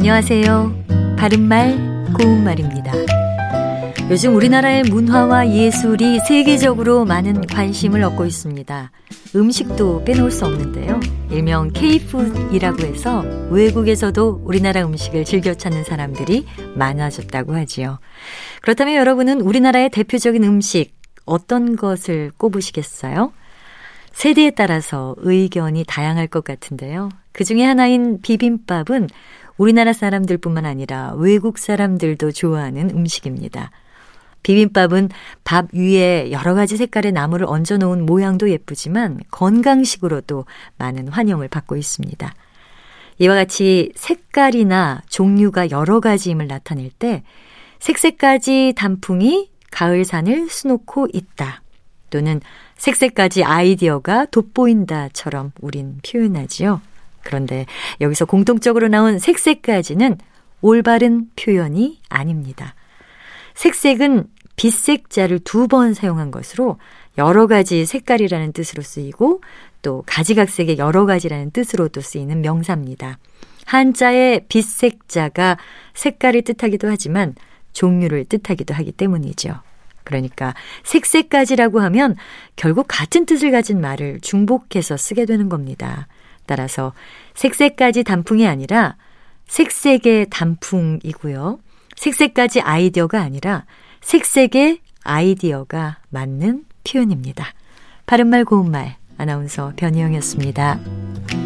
안녕하세요. 바른말, 고운말입니다. 요즘 우리나라의 문화와 예술이 세계적으로 많은 관심을 얻고 있습니다. 음식도 빼놓을 수 없는데요. 일명 K푸드이라고 해서 외국에서도 우리나라 음식을 즐겨 찾는 사람들이 많아졌다고 하지요. 그렇다면 여러분은 우리나라의 대표적인 음식 어떤 것을 꼽으시겠어요? 세대에 따라서 의견이 다양할 것 같은데요. 그 중에 하나인 비빔밥은 우리나라 사람들뿐만 아니라 외국 사람들도 좋아하는 음식입니다. 비빔밥은 밥 위에 여러 가지 색깔의 나물을 얹어 놓은 모양도 예쁘지만 건강식으로도 많은 환영을 받고 있습니다. 이와 같이 색깔이나 종류가 여러 가지임을 나타낼 때 색색까지 단풍이 가을산을 수놓고 있다. 또는 색색까지 아이디어가 돋보인다처럼 우린 표현하지요. 그런데 여기서 공통적으로 나온 색색까지는 올바른 표현이 아닙니다. 색색은 빛색자를 두 번 사용한 것으로 여러 가지 색깔이라는 뜻으로 쓰이고 또 가지각색의 여러 가지라는 뜻으로도 쓰이는 명사입니다. 한자의 빛색자가 색깔을 뜻하기도 하지만 종류를 뜻하기도 하기 때문이죠. 그러니까 색색까지라고 하면 결국 같은 뜻을 가진 말을 중복해서 쓰게 되는 겁니다. 따라서 색색까지 단풍이 아니라 색색의 단풍이고요. 색색까지 아이디어가 아니라 색색의 아이디어가 맞는 표현입니다. 바른말 고운말 아나운서 변희영이었습니다.